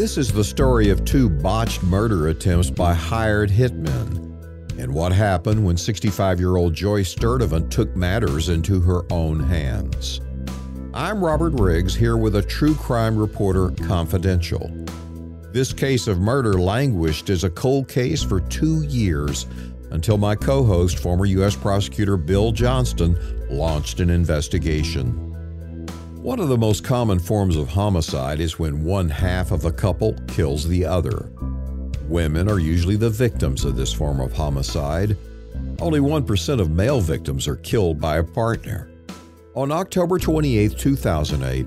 This is the story of two botched murder attempts by hired hitmen and what happened when 65 year old Joyce Sturdivant took matters into her own hands. I'm Robert Riggs here with a true crime reporter confidential. This case of murder languished as a cold case for two years until my co host, former U.S. Prosecutor Bill Johnston, launched an investigation. One of the most common forms of homicide is when one half of a couple kills the other. Women are usually the victims of this form of homicide. Only 1% of male victims are killed by a partner. On October 28, 2008,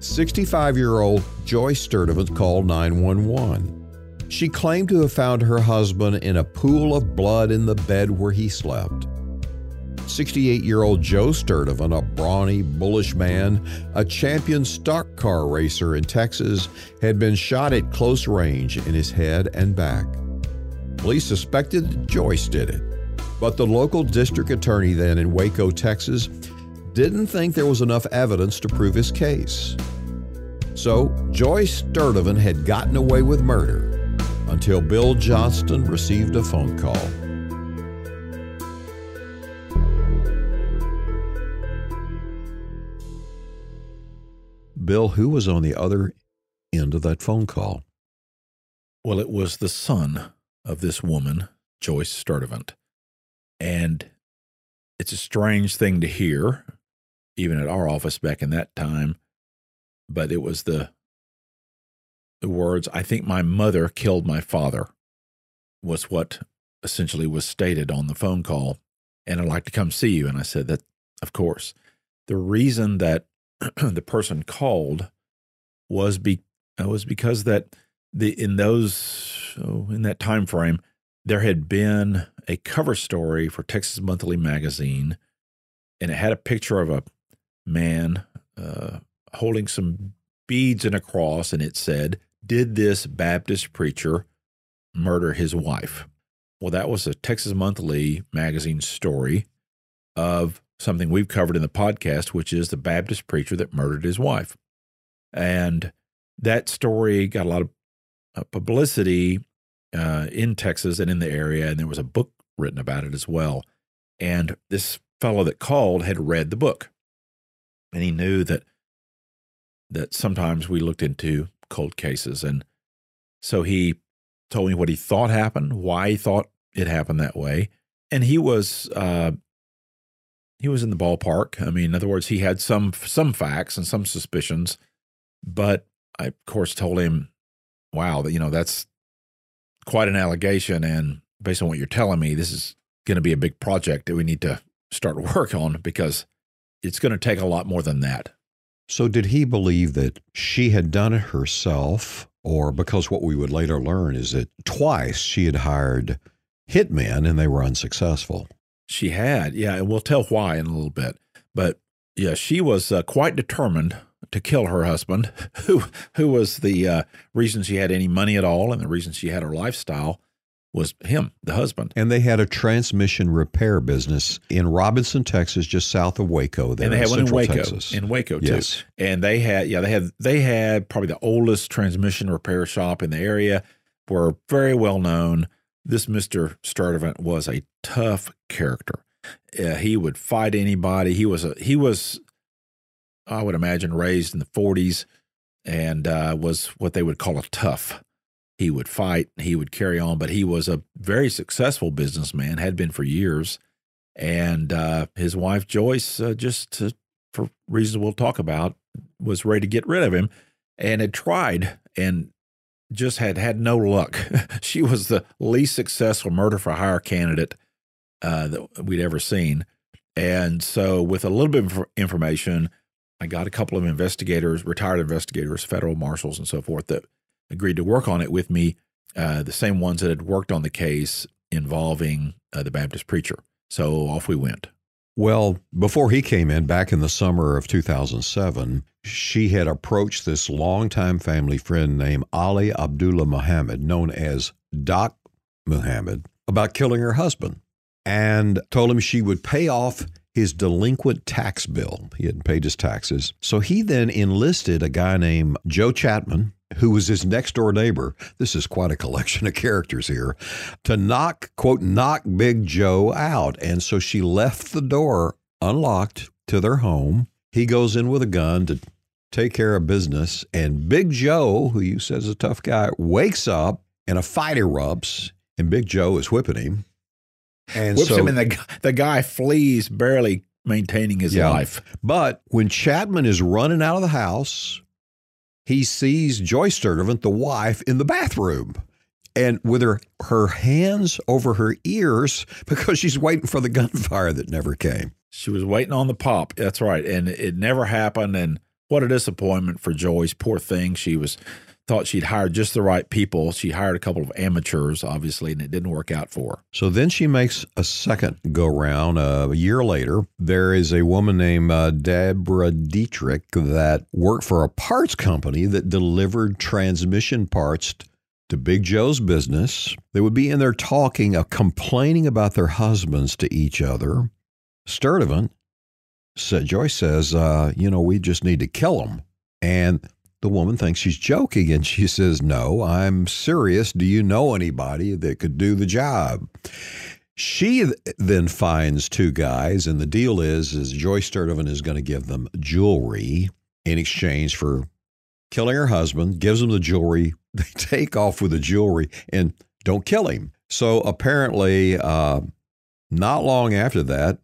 65 year old Joyce Sturdivant called 911. She claimed to have found her husband in a pool of blood in the bed where he slept. 68 year old Joe Sturdivant, a brawny, bullish man, a champion stock car racer in Texas, had been shot at close range in his head and back. Police suspected Joyce did it, but the local district attorney then in Waco, Texas, didn't think there was enough evidence to prove his case. So, Joyce Sturdivant had gotten away with murder until Bill Johnston received a phone call. Bill, who was on the other end of that phone call? Well, it was the son of this woman, Joyce Sturdivant. And it's a strange thing to hear, even at our office back in that time. But it was the the words, I think my mother killed my father, was what essentially was stated on the phone call. And I'd like to come see you. And I said that, of course. The reason that the person called was be uh, was because that the in those oh, in that time frame there had been a cover story for Texas Monthly magazine, and it had a picture of a man uh, holding some beads and a cross, and it said, "Did this Baptist preacher murder his wife?" Well, that was a Texas Monthly magazine story of something we've covered in the podcast, which is the Baptist preacher that murdered his wife. And that story got a lot of uh, publicity uh, in Texas and in the area, and there was a book written about it as well. And this fellow that called had read the book, and he knew that that sometimes we looked into cold cases, and so he told me what he thought happened, why he thought it happened that way, and he was uh, he was in the ballpark. I mean, in other words, he had some some facts and some suspicions, but I of course told him, "Wow, you know that's quite an allegation, and based on what you're telling me, this is going to be a big project that we need to start work on because it's going to take a lot more than that." So, did he believe that she had done it herself, or because what we would later learn is that twice she had hired hitmen and they were unsuccessful? She had, yeah, and we'll tell why in a little bit. But yeah, she was uh, quite determined to kill her husband, who who was the uh, reason she had any money at all, and the reason she had her lifestyle was him, the husband. And they had a transmission repair business in Robinson, Texas, just south of Waco. There, and they had one in Waco, Texas. in Waco too. Yes. And they had, yeah, they had they had probably the oldest transmission repair shop in the area. Were very well known this Mr. Sturdivant was a tough character. Uh, he would fight anybody. He was a he was, I would imagine, raised in the 40s and uh, was what they would call a tough. He would fight. He would carry on, but he was a very successful businessman. Had been for years, and uh, his wife Joyce, uh, just to, for reasons we'll talk about, was ready to get rid of him, and had tried and just had had no luck. she was the least successful murder for hire candidate uh, that we'd ever seen. And so, with a little bit of information, I got a couple of investigators, retired investigators, federal marshals, and so forth, that agreed to work on it with me. Uh, the same ones that had worked on the case involving uh, the Baptist preacher. So off we went. Well, before he came in back in the summer of 2007, she had approached this longtime family friend named Ali Abdullah Muhammad, known as Doc Muhammad, about killing her husband and told him she would pay off his delinquent tax bill. He hadn't paid his taxes. So he then enlisted a guy named Joe Chapman who was his next door neighbor. This is quite a collection of characters here. To knock, quote, knock Big Joe out. And so she left the door unlocked to their home. He goes in with a gun to take care of business. And Big Joe, who you said is a tough guy, wakes up and a fight erupts. And Big Joe is whipping him. And Whips so, him, and the, the guy flees, barely maintaining his yeah. life. But when Chapman is running out of the house, he sees Joyce Sturdivant, the wife, in the bathroom and with her her hands over her ears because she's waiting for the gunfire that never came. She was waiting on the pop. That's right, and it never happened. And what a disappointment for Joyce. Poor thing. She was thought she'd hired just the right people. She hired a couple of amateurs, obviously, and it didn't work out for her. So then she makes a second go round uh, a year later. There is a woman named uh, Deborah Dietrich that worked for a parts company that delivered transmission parts to Big Joe's business. They would be in there talking, uh, complaining about their husbands to each other. Sturdivant said, Joyce says, uh, you know, we just need to kill them. And the woman thinks she's joking and she says, No, I'm serious. Do you know anybody that could do the job? She then finds two guys, and the deal is, is Joyce Sturdivant is going to give them jewelry in exchange for killing her husband, gives them the jewelry. They take off with the jewelry and don't kill him. So apparently, uh, not long after that,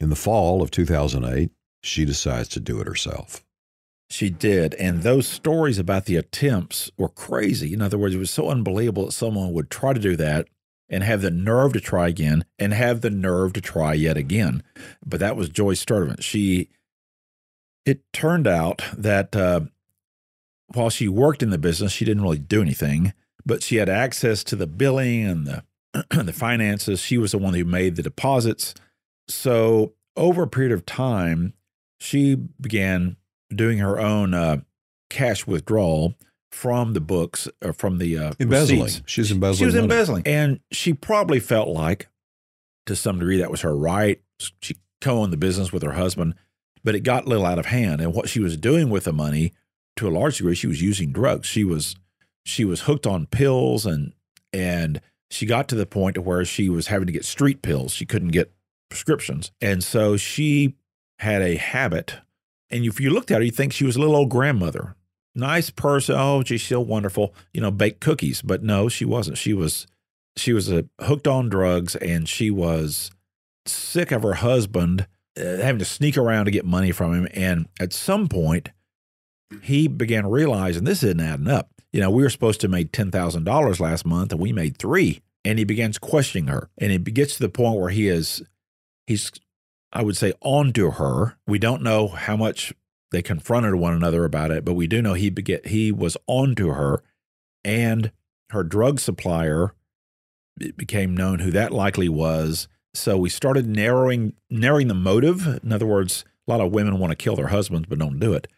in the fall of 2008, she decides to do it herself. She did. And those stories about the attempts were crazy. In other words, it was so unbelievable that someone would try to do that and have the nerve to try again and have the nerve to try yet again. But that was Joyce Sturdivant. She, it turned out that uh, while she worked in the business, she didn't really do anything, but she had access to the billing and the, the finances. She was the one who made the deposits. So over a period of time, she began doing her own uh, cash withdrawal from the books or uh, from the uh, embezzling. Receipts. She's embezzling. She was money. embezzling, and she probably felt like, to some degree, that was her right. She co-owned the business with her husband, but it got a little out of hand. And what she was doing with the money, to a large degree, she was using drugs. She was she was hooked on pills, and and she got to the point to where she was having to get street pills. She couldn't get prescriptions, and so she had a habit and if you looked at her, you'd think she was a little old grandmother. Nice person. Oh, she's so wonderful. You know, baked cookies. But no, she wasn't. She was she was a, hooked on drugs and she was sick of her husband uh, having to sneak around to get money from him. And at some point, he began realizing this isn't adding up. You know, we were supposed to make $10,000 last month and we made three. And he begins questioning her. And it gets to the point where he is, he's I would say, onto her. We don't know how much they confronted one another about it, but we do know he beget, he was onto her, and her drug supplier it became known who that likely was. So we started narrowing narrowing the motive. In other words, a lot of women want to kill their husbands but don't do it.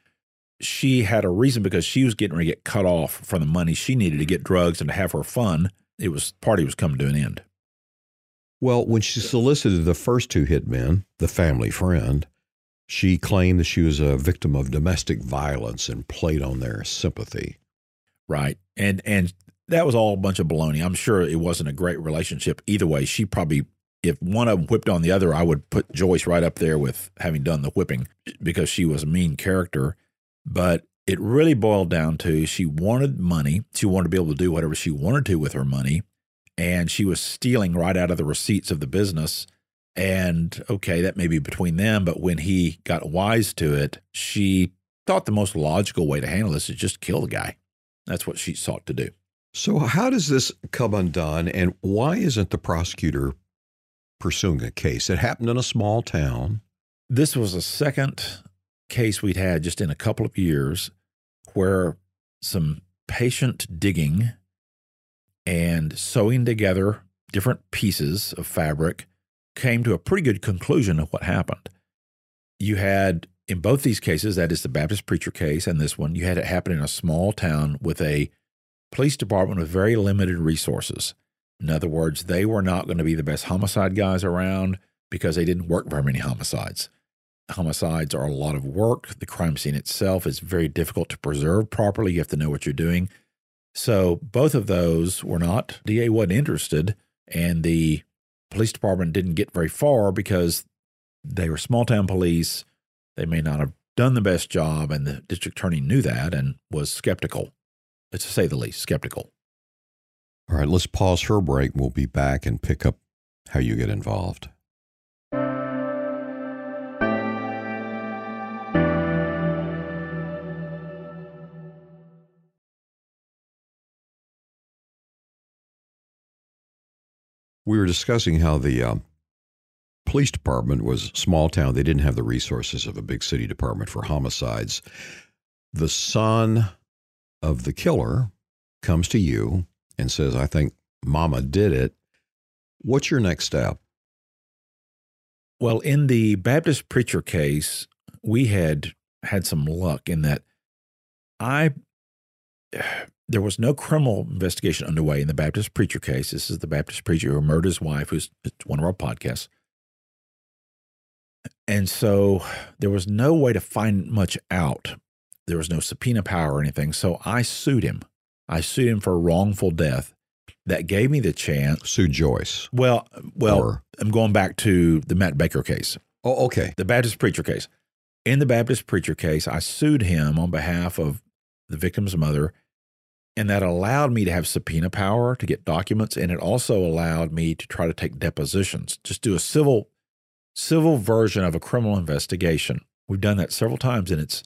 She had a reason because she was getting ready to get cut off from the money she needed to get drugs and to have her fun. It was party was coming to an end. Well, when she solicited the first two hitmen, the family friend, she claimed that she was a victim of domestic violence and played on their sympathy. Right. And and that was all a bunch of baloney. I'm sure it wasn't a great relationship either way. She probably if one of them whipped on the other, I would put Joyce right up there with having done the whipping because she was a mean character. But it really boiled down to she wanted money. She wanted to be able to do whatever she wanted to with her money and she was stealing right out of the receipts of the business. And okay, that may be between them, but when he got wise to it, she thought the most logical way to handle this is just kill the guy. That's what she sought to do. So, how does this come undone, and why isn't the prosecutor pursuing a case? It happened in a small town. This was a second case we'd had just in a couple of years where some patient digging and sewing together different pieces of fabric came to a pretty good conclusion of what happened. You had, in both these cases, that is the Baptist preacher case and this one, you had it happen in a small town with a police department with very limited resources. In other words, they were not going to be the best homicide guys around because they didn't work very many homicides. homicides are a lot of work. The crime scene itself is very difficult to preserve properly. You have to know what you're doing. So both of those were not. DA wasn't interested, and the police department didn't get very far because they were small town police. They may not have done the best job, and the district attorney knew that and was skeptical, to say the least, skeptical. All right, let's pause for a break. We'll be back and pick up how you get involved. We were discussing how the uh, police department was small town. They didn't have the resources of a big city department for homicides. The son of the killer comes to you and says, I think mama did it. What's your next step? Well, in the Baptist preacher case, we had had some luck in that I there was no criminal investigation underway in the Baptist preacher case. This is the Baptist preacher who murdered his wife, who's one of our podcasts. And so there was no way to find much out. There was no subpoena power or anything. So I sued him. I sued him for wrongful death. That gave me the chance. Sue Joyce. Well, well, or, I'm going back to the Matt Baker case. Oh, okay. The Baptist preacher case. In the Baptist preacher case, I sued him on behalf of the victim's mother and that allowed me to have subpoena power to get documents. And it also allowed me to try to take depositions, just do a civil, civil version of a criminal investigation. We've done that several times and it's,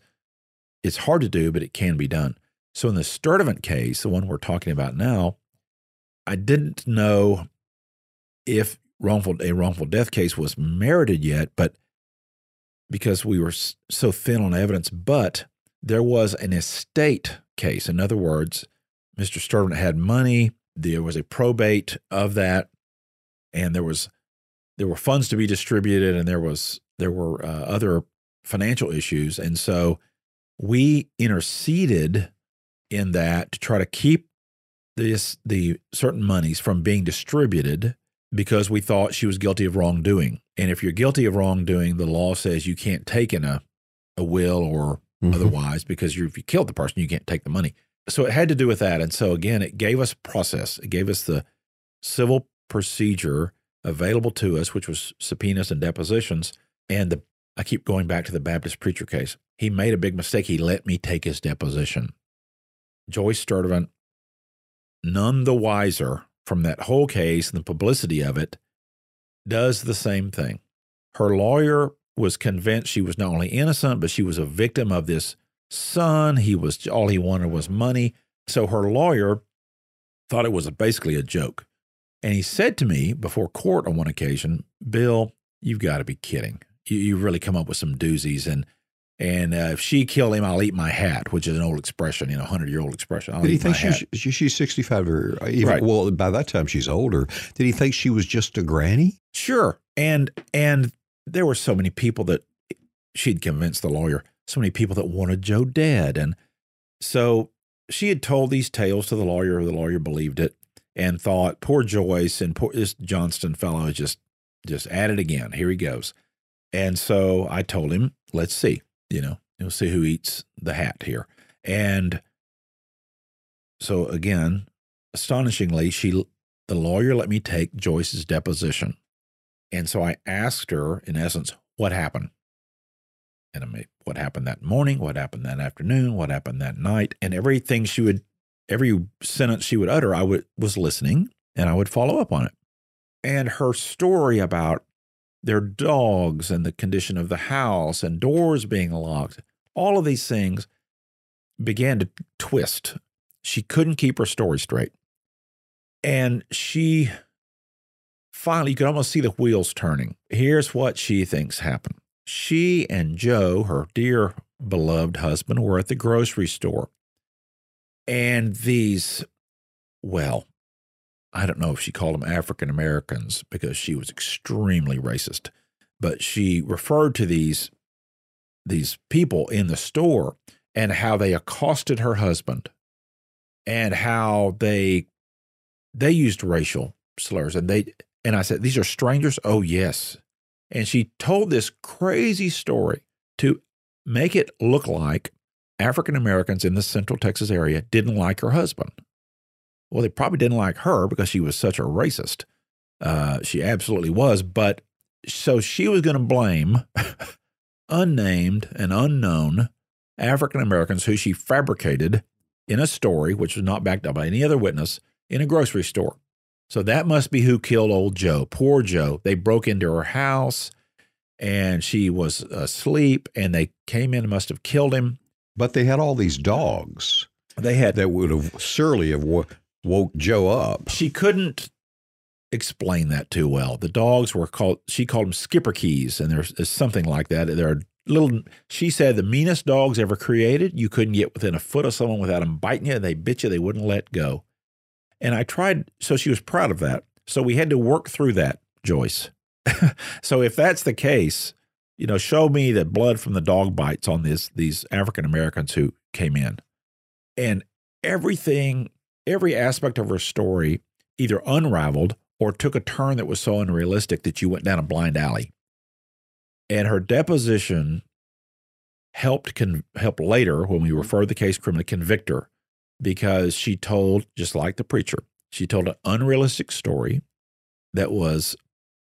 it's hard to do, but it can be done. So in the Sturdivant case, the one we're talking about now, I didn't know if wrongful a wrongful death case was merited yet, but because we were so thin on evidence, but there was an estate case. In other words, Mr. Sturdivant had money. There was a probate of that, and there was there were funds to be distributed, and there was there were uh, other financial issues, and so we interceded in that to try to keep this the certain monies from being distributed because we thought she was guilty of wrongdoing. And if you're guilty of wrongdoing, the law says you can't take in a a will or mm-hmm. otherwise because if you killed the person, you can't take the money so it had to do with that. And so again, it gave us process. It gave us the civil procedure available to us, which was subpoenas and depositions. And the I keep going back to the Baptist preacher case. He made a big mistake. He let me take his deposition. Joyce Sturdivant, none the wiser from that whole case and the publicity of it, does the same thing. Her lawyer was convinced she was not only innocent, but she was a victim of this son. He was all he wanted was money. So her lawyer thought it was basically a joke. And he said to me before court on one occasion, Bill, you've got to be kidding. You, you really come up with some doozies. And and uh, if she killed him, I'll eat my hat, which is an old expression, you know, hundred year old expression. I'll Did he think she's, she's sixty five or even, right. well by that time she's older? Did he think she was just a granny? Sure. And and there were so many people that she'd convinced the lawyer so many people that wanted Joe dead. And so she had told these tales to the lawyer. The lawyer believed it and thought, poor Joyce and poor this Johnston fellow is just just at it again. Here he goes. And so I told him, let's see, you know, you'll see who eats the hat here. And so again, astonishingly, she the lawyer let me take Joyce's deposition. And so I asked her, in essence, what happened? And I mean, what happened that morning, what happened that afternoon, what happened that night, and everything she would, every sentence she would utter, I would was listening and I would follow up on it. And her story about their dogs and the condition of the house and doors being locked, all of these things began to twist. She couldn't keep her story straight. And she finally, you could almost see the wheels turning. Here's what she thinks happened. She and Joe, her dear beloved husband, were at the grocery store. And these, well, I don't know if she called them African Americans because she was extremely racist, but she referred to these these people in the store and how they accosted her husband and how they they used racial slurs. And they and I said these are strangers? Oh yes And she told this crazy story to make it look like African Americans in the Central Texas area didn't like her husband. Well, they probably didn't like her because she was such a racist. Uh, she absolutely was. But so she was going to blame unnamed and unknown African Americans who she fabricated in a story, which was not backed up by any other witness, in a grocery store. So that must be who killed old Joe. Poor Joe. They broke into her house and she was asleep and they came in and must have killed him. But they had all these dogs. They had that would have surely have woke Joe up. She couldn't explain that too well. The dogs were called she called them Schipperkes, and there's, there's something like that. They're little. She said the meanest dogs ever created. You couldn't get within a foot of someone without them biting you. They bit you. They wouldn't let go. And I tried. So she was proud of that. So we had to work through that, Joyce. so if that's the case, you know, show me the blood from the dog bites on this these African Americans who came in. And everything, every aspect of her story either unraveled or took a turn that was so unrealistic that you went down a blind alley. And her deposition helped con- help later when we referred the case criminally convict her because she told just like the preacher, she told an unrealistic story that was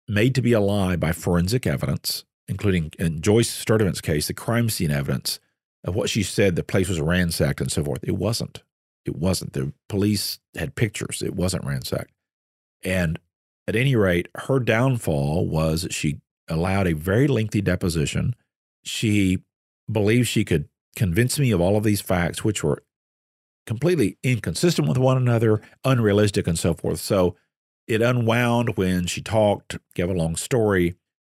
made to be a lie by forensic evidence, including in Joyce Sturdivant's case, the crime scene evidence of what she said the place was ransacked and so forth. It wasn't. It wasn't. The police had pictures. It wasn't ransacked. And at any rate, her downfall was she allowed a very lengthy deposition. She believed she could convince me of all of these facts, which were completely inconsistent with one another, unrealistic, and so forth. So it unwound when she talked, gave a long story.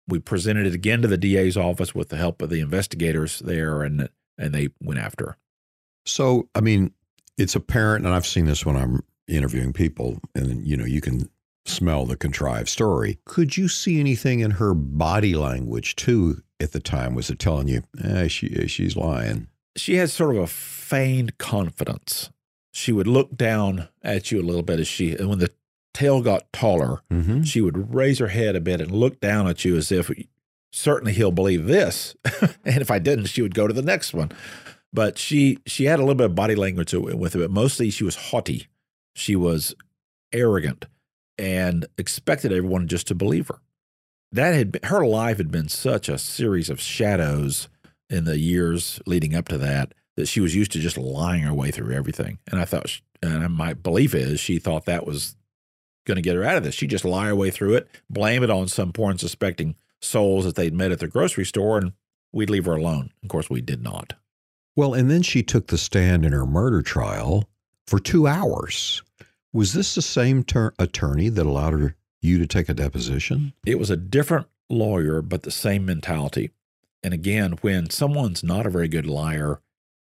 We presented it again to the DA's office with the help of the investigators there, and and they went after her. So, I mean, it's apparent, and I've seen this when I'm interviewing people, and you know, you can smell the contrived story. Could you see anything in her body language too at the time? Was it telling you, eh, she she's lying? She had sort of a feigned confidence. She would look down at you a little bit as she, and when the tale got taller, mm-hmm. she would raise her head a bit and look down at you as if certainly he'll believe this. and if I didn't, she would go to the next one. But she she had a little bit of body language with it, but mostly she was haughty. She was arrogant and expected everyone just to believe her. That had been, her life had been such a series of shadows in the years leading up to that that she was used to just lying her way through everything. And I thought, and my belief is she thought that was going to get her out of this. She'd just lie her way through it, blame it on some poor unsuspecting souls that they'd met at the grocery store, and we'd leave her alone. Of course, we did not. Well, and then she took the stand in her murder trial for two hours. Was this the same ter- attorney that allowed her you to take a deposition? It was a different lawyer, but the same mentality. And again, when someone's not a very good liar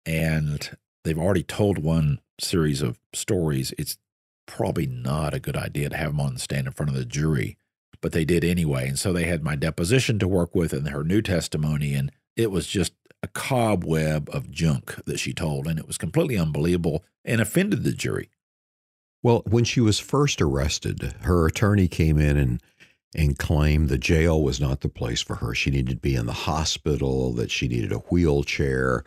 and they've already told one series of stories, it's probably not a good idea to have them on the stand in front of the jury, but they did anyway. And so they had my deposition to work with and her new testimony. And it was just a cobweb of junk that she told. And it was completely unbelievable and offended the jury. Well, when she was first arrested, her attorney came in and and claimed the jail was not the place for her. She needed to be in the hospital, that she needed a wheelchair.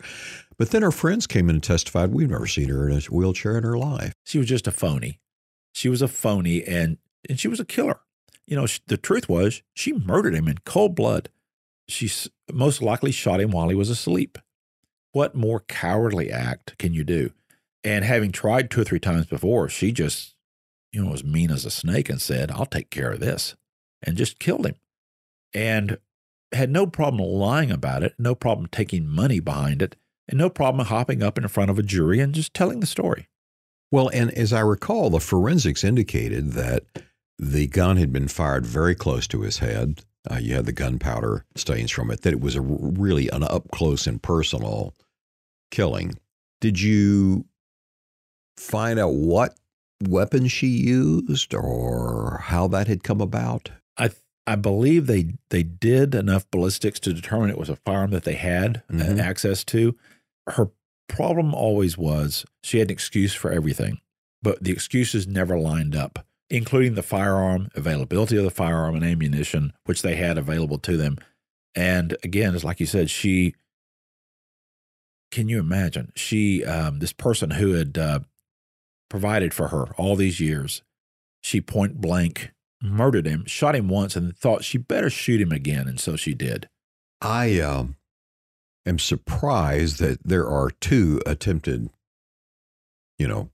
But then her friends came in and testified, we've never seen her in a wheelchair in her life. She was just a phony. She was a phony and and she was a killer. You know, the truth was she murdered him in cold blood. She most likely shot him while he was asleep. What more cowardly act can you do? And having tried two or three times before, she just, you know, was mean as a snake and said, I'll take care of this, and just killed him. And had no problem lying about it, no problem taking money behind it, and no problem hopping up in front of a jury and just telling the story. Well, and as I recall, the forensics indicated that the gun had been fired very close to his head. Uh, you had the gunpowder stains from it, that it was a really an up close and personal killing. Did you find out what weapon she used or how that had come about? I believe they they did enough ballistics to determine it was a firearm that they had mm-hmm. access to. Her problem always was she had an excuse for everything, but the excuses never lined up. including the firearm, availability of the firearm and ammunition, which they had available to them. And again, it's like you said, she. Can you imagine? She, um, this person who had uh, provided for her all these years, she point blank murdered him, shot him once, and thought she better shoot him again, and so she did. I um, am surprised that there are two attempted, you know,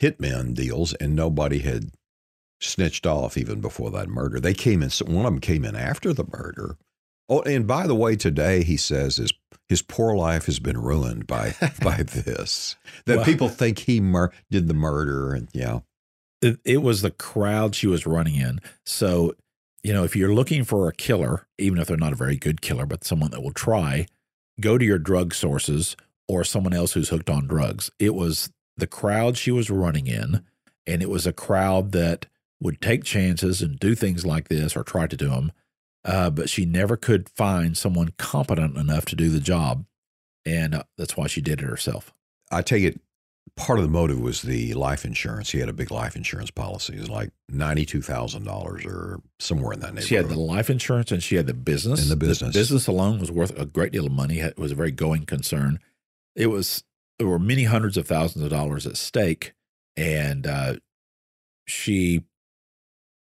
hitman deals, and nobody had snitched off even before that murder. They came in. One of them came in after the murder. Oh, and by the way, today he says his his poor life has been ruined by by this. That well, people think he mur- did the murder, and yeah, it, it was the crowd she was running in. So, you know, if you're looking for a killer, even if they're not a very good killer, but someone that will try, go to your drug sources or someone else who's hooked on drugs. It was the crowd she was running in, and it was a crowd that would take chances and do things like this or try to do them. Uh, but she never could find someone competent enough to do the job. And uh, that's why she did it herself. I take it part of the motive was the life insurance. He had a big life insurance policy. It was like ninety-two thousand dollars or somewhere in that neighborhood. She had the life insurance and she had the business. And the business, the business alone was worth a great deal of money. It was a very going concern. It was there were many hundreds of thousands of dollars at stake, and uh, she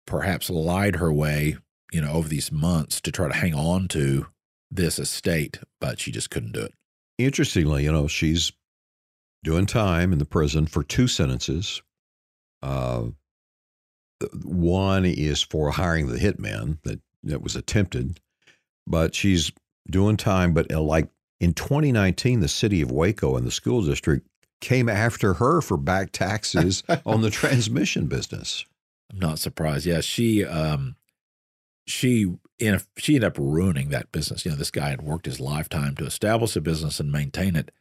perhaps lied her way, you know, over these months to try to hang on to this estate, but she just couldn't do it. Interestingly, you know, she's doing time in the prison for two sentences. Uh, one is for hiring the hitman that, that was attempted, but she's doing time. But uh, like in 2019, the city of Waco and the school district came after her for back taxes on the transmission business. I'm not surprised. Yeah, she um, she in she ended up ruining that business. You know, this guy had worked his lifetime to establish a business and maintain it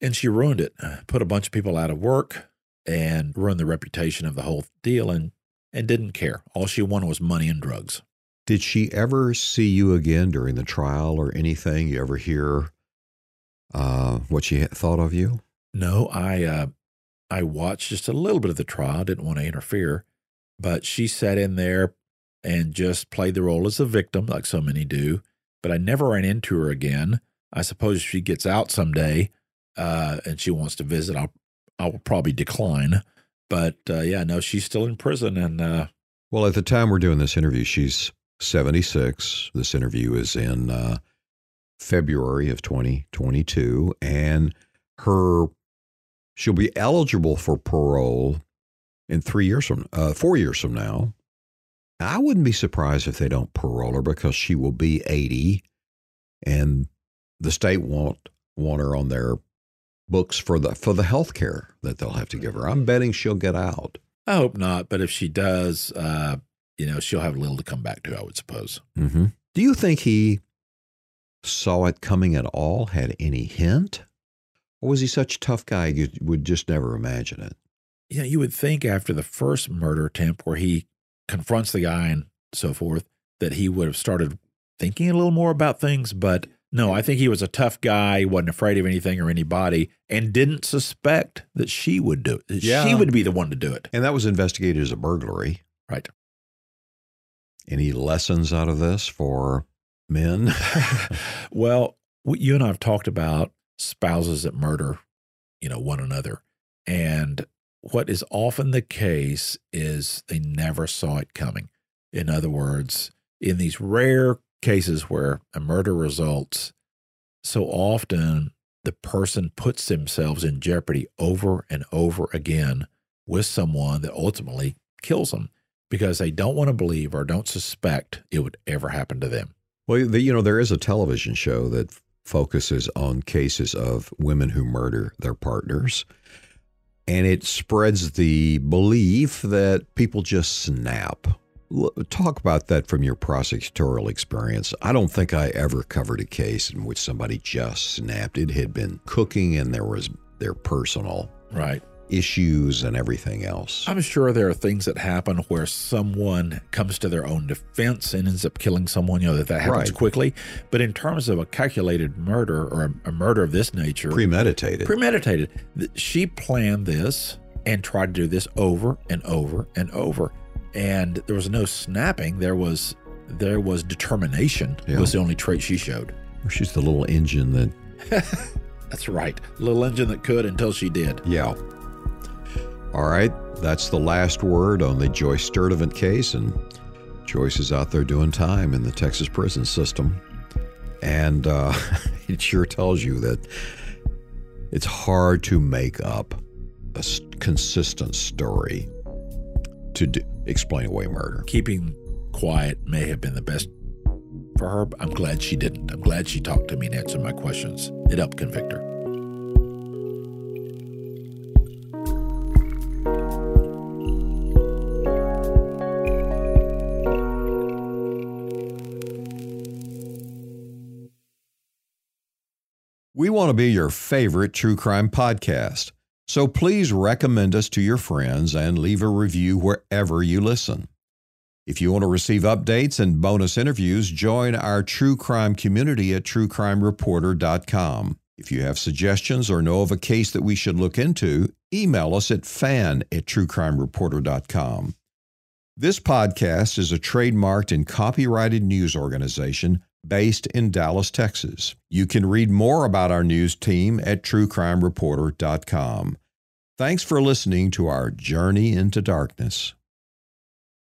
and she ruined it, put a bunch of people out of work and ruined the reputation of the whole deal and, and didn't care. All she wanted was money and drugs. Did she ever see you again during the trial or anything? You ever hear uh, what she thought of you? No, I uh, I watched just a little bit of the trial. Didn't want to interfere, but she sat in there and just played the role as a victim, like so many do. But I never ran into her again. I suppose if she gets out someday, uh, and she wants to visit, I'll I will probably decline. But uh, yeah, no, she's still in prison. And uh, well, at the time we're doing this interview, she's 76. This interview is in uh, February of 2022, and her she'll be eligible for parole in three years from uh, four years from now. I wouldn't be surprised if they don't parole her because she will be 80, and the state won't want her on their books for the for the health care that they'll have to give her. I'm betting she'll get out. I hope not, but if she does, uh, you know, she'll have a little to come back to. I would suppose. Mm-hmm. Do you think he saw it coming at all? Had any hint, or was he such a tough guy you would just never imagine it? Yeah, you would think after the first murder attempt, where he confronts the guy and so forth, that he would have started thinking a little more about things, but no, I think he was a tough guy, wasn't afraid of anything or anybody, and didn't suspect that she would do it. Yeah. She would be the one to do it. And that was investigated as a burglary. Right. Any lessons out of this for men? well, you and I have talked about spouses that murder, you know, one another. And what is often the case is they never saw it coming. In other words, in these rare cases where a murder results, so often the person puts themselves in jeopardy over and over again with someone that ultimately kills them because they don't want to believe or don't suspect it would ever happen to them. Well, you know, there is a television show that focuses on cases of women who murder their partners. And it spreads the belief that people just snap Talk about that from your prosecutorial experience. I don't think I ever covered a case in which somebody just snapped. It had been cooking and there was their personal right issues and everything else. I'm sure there are things that happen where someone comes to their own defense and ends up killing someone, you know, that that happens right. quickly. But in terms of a calculated murder or a, a murder of this nature, premeditated. Premeditated. She planned this and tried to do this over and over and over. And there was no snapping. There was there was determination Yeah. was the only trait she showed. She's the little engine that, That's right. Little engine that could until she did. yeah. All right, that's the last word on the Joyce Sturdivant case, and Joyce is out there doing time in the Texas prison system. And uh, it sure tells you that it's hard to make up a consistent story to do, explain away murder. Keeping quiet may have been the best for her. but I'm glad she didn't. I'm glad she talked to me and answered my questions. It helped convict her. We want to be your favorite true crime podcast, so please recommend us to your friends and leave a review wherever you listen. If you want to receive updates and bonus interviews, join our true crime community at truecrimereporter.com. If you have suggestions or know of a case that we should look into, email us at fan at truecrimereporter.com. This podcast is a trademarked and copyrighted news organization based in Dallas, Texas. You can read more about our news team at truecrimereporter.com. Thanks for listening to our Journey into Darkness.